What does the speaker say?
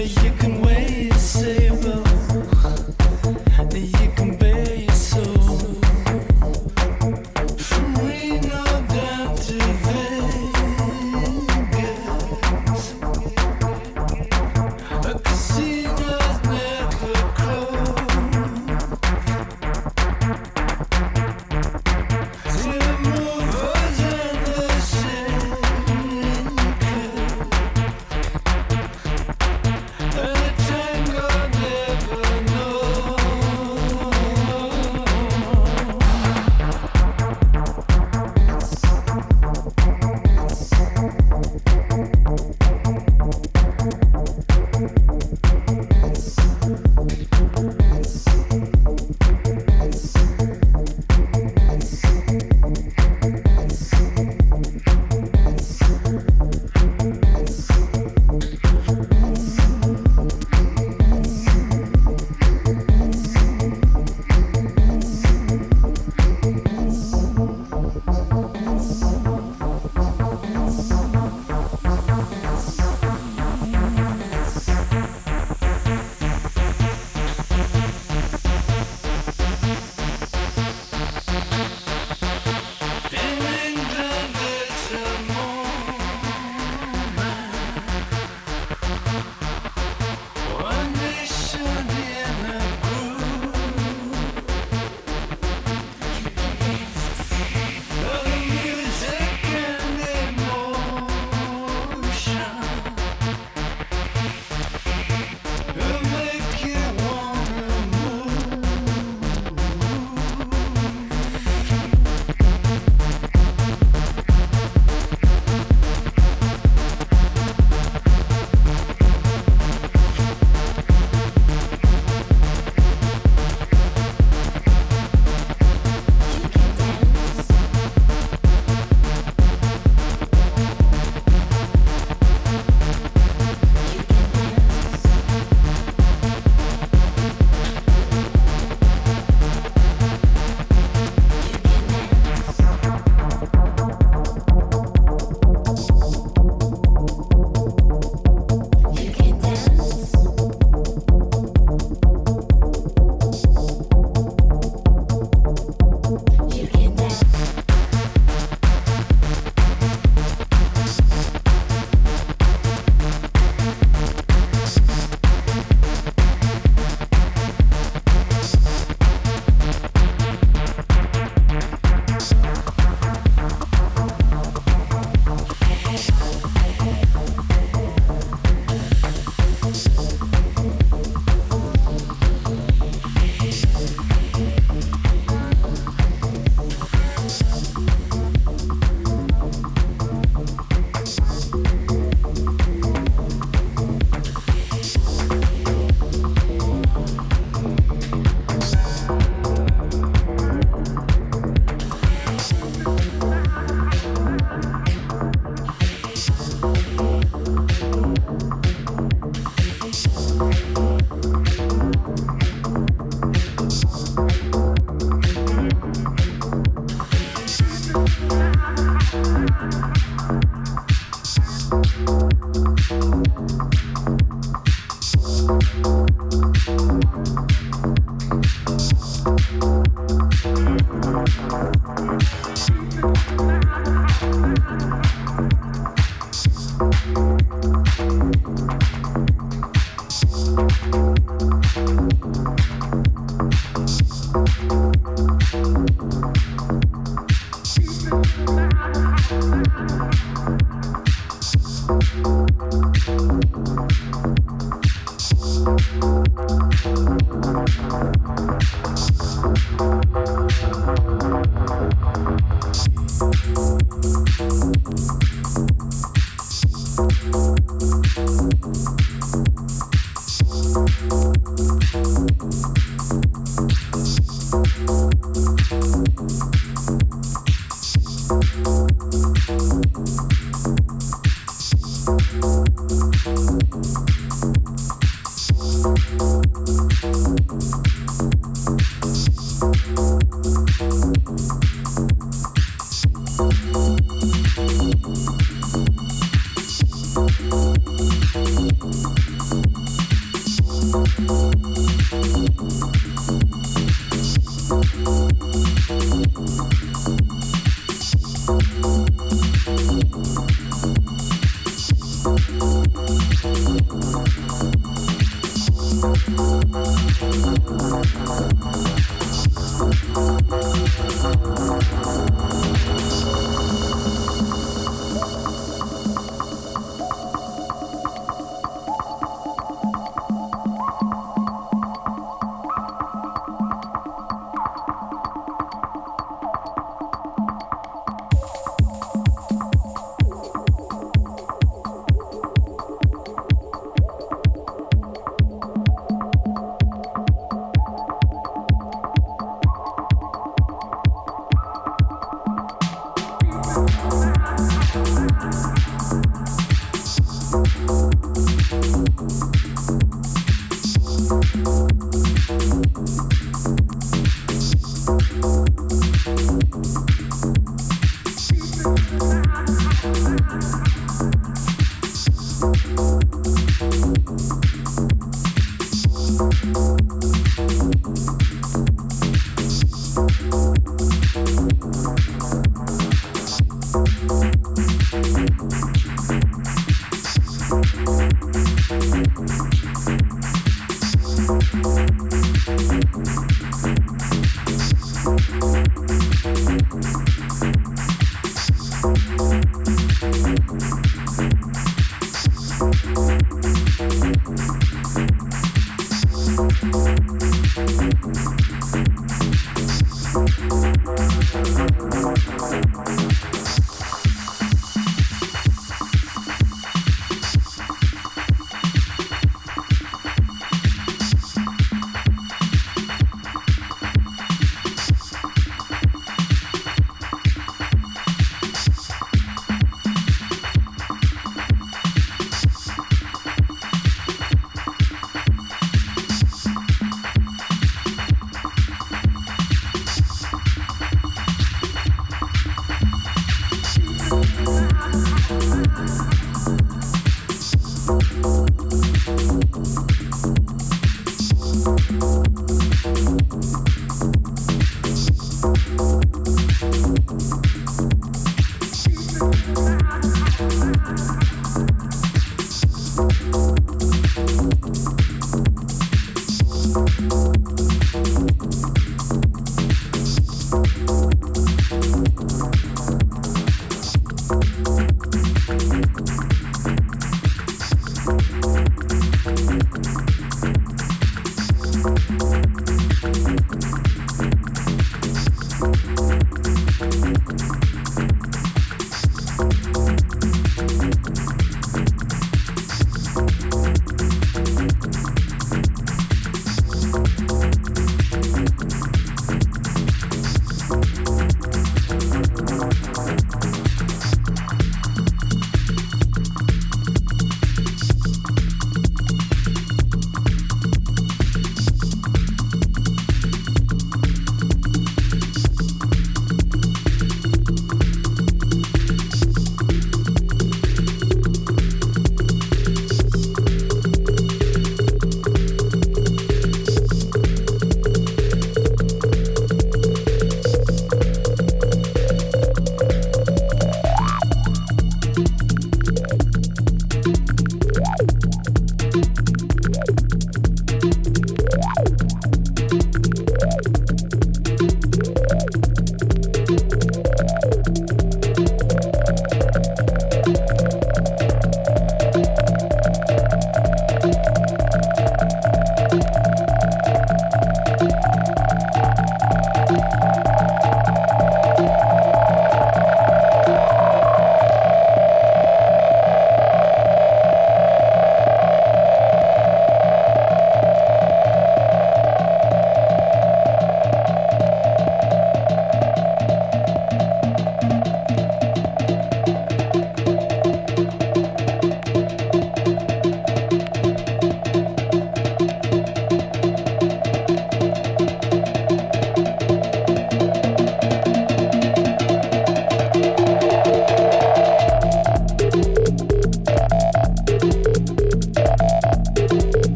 you can